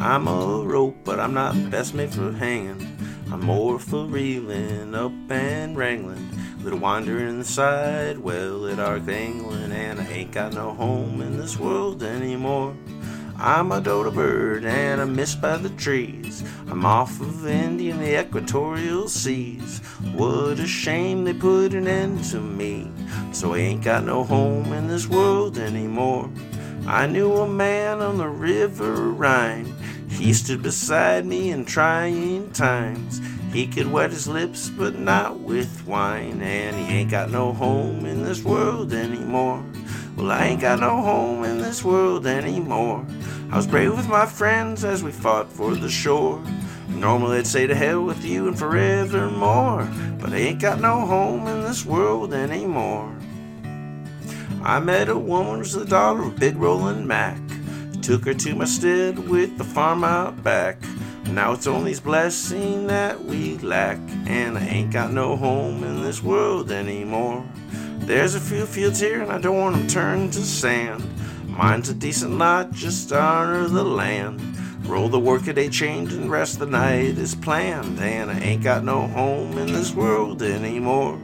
I'm a rope, but I'm not best made for hanging. I'm more for reeling up and wrangling. Little wandering inside, well at Ark England, and I ain't got no home in this world anymore. I'm a dodo bird and I'm missed by the trees. I'm off of India in the equatorial seas. What a shame they put an end to me. So I ain't got no home in this world anymore. I knew a man on the river Rhine. He stood beside me in trying times. He could wet his lips, but not with wine. And he ain't got no home in this world anymore. Well, I ain't got no home in this world anymore. I was brave with my friends as we fought for the shore. Normally I'd say to hell with you and forevermore. But I ain't got no home in this world anymore. I met a woman who's the daughter of Big Rollin' Mac. Took her to my stead with the farm out back. Now it's only blessing that we lack, and I ain't got no home in this world anymore. There's a few fields here, and I don't want want 'em turned to sand. Mine's a decent lot, just honor the land. Roll the workaday change and rest the night is planned, and I ain't got no home in this world anymore.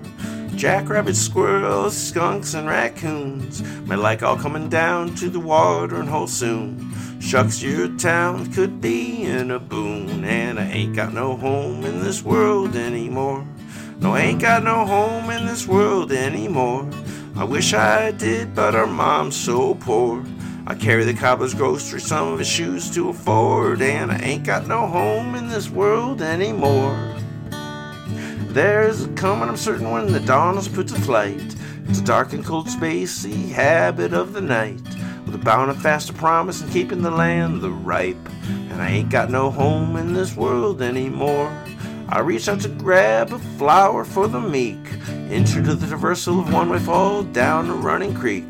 Jackrabbits, squirrels, skunks, and raccoons may like all coming down to the watering hole soon. Shucks, your town could be in a boon, and I ain't got no home in this world anymore. No, I ain't got no home in this world anymore. I wish I did, but our mom's so poor. I carry the cobbler's groceries, some of his shoes to afford, and I ain't got no home in this world anymore. There's a coming, I'm certain, when the dawn is put to flight. It's a dark and cold, spacey habit of the night with a bound and fast promise and keeping the land the ripe. And I ain't got no home in this world anymore. I reach out to grab a flower for the meek, enter to the traversal of one way fall down a running creek.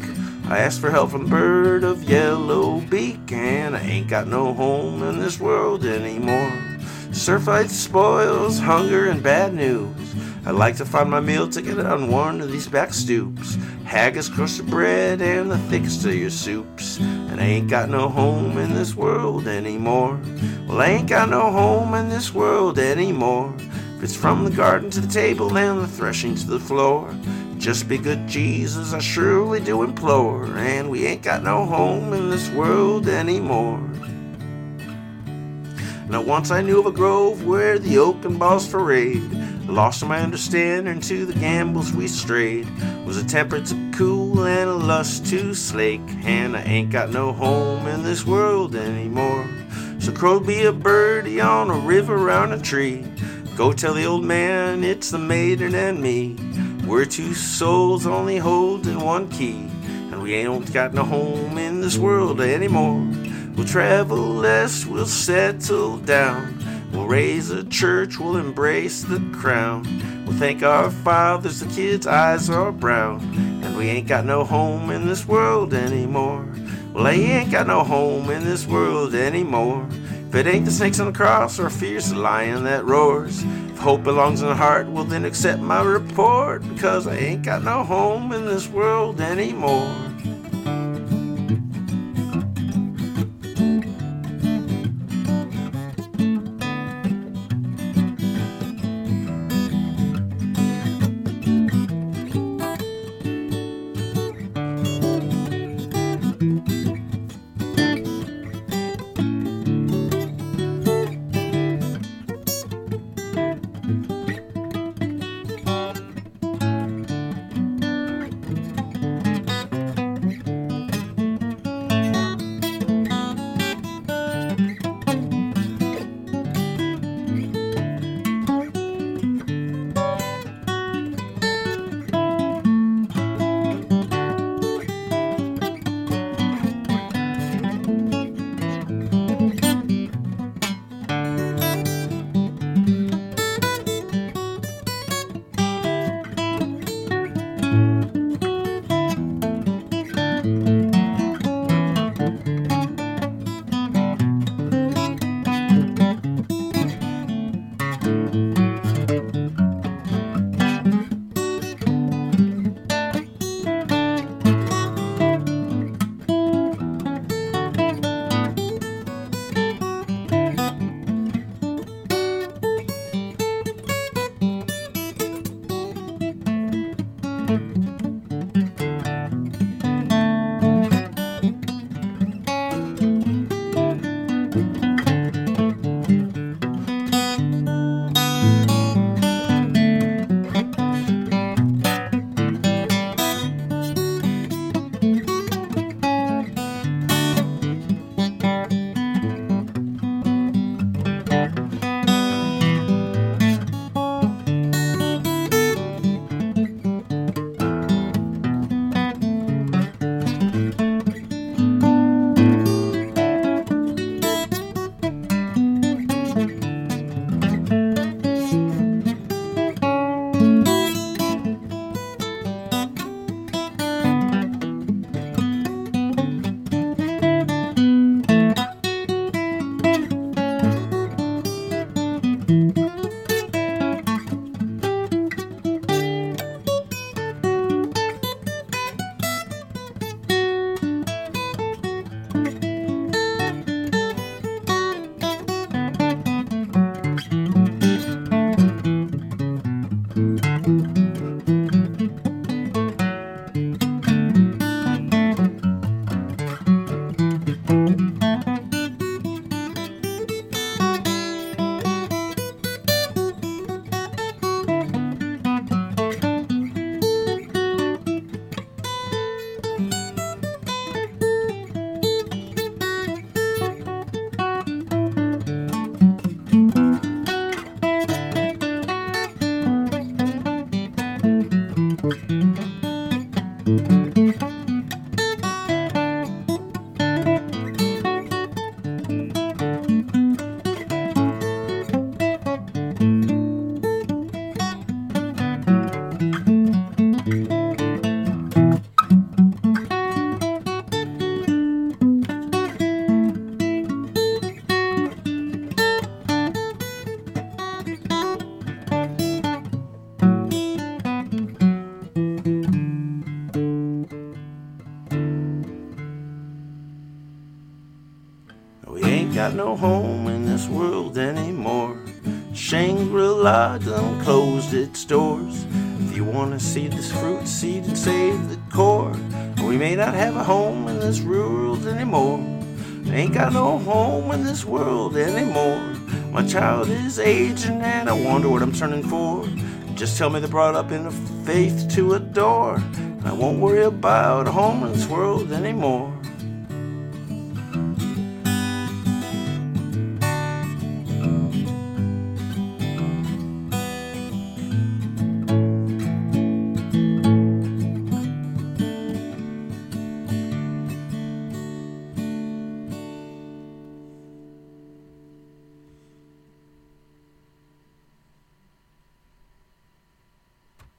I ask for help from the bird of yellow beak, and I ain't got no home in this world anymore. Surflight spoils, hunger, and bad news. I like to find my meal ticket on one of these back stoops. Haggis, crusted bread, and the thickest of your soups. And I ain't got no home in this world anymore. Well, I ain't got no home in this world anymore. If it's from the garden to the table and the threshing to the floor, just be good, Jesus, I surely do implore. And we ain't got no home in this world anymore. Now once I knew of a grove where the oak and balls forayed. Lost my understanding to the gambles we strayed. Was a temper to cool and a lust to slake. And I ain't got no home in this world anymore. So crow be a birdie on a river round a tree. Go tell the old man it's the maiden and me. We're two souls only holding one key. And we ain't got no home in this world anymore. We'll travel less, we'll settle down. We'll raise a church, we'll embrace the crown. We'll thank our fathers, the kids' eyes are brown. And we ain't got no home in this world anymore. Well, I ain't got no home in this world anymore. If it ain't the snakes on the cross or a fierce lion that roars. If hope belongs in the heart, well then accept my report. Because I ain't got no home in this world anymore. no home in this world anymore. Shangri-La done closed its doors. If you wanna see this fruit seed and save the core, we may not have a home in this world anymore. Ain't got no home in this world anymore. My child is aging and I wonder what I'm turning for. Just tell me they're brought up in a faith to adore. And I won't worry about a home in this world anymore.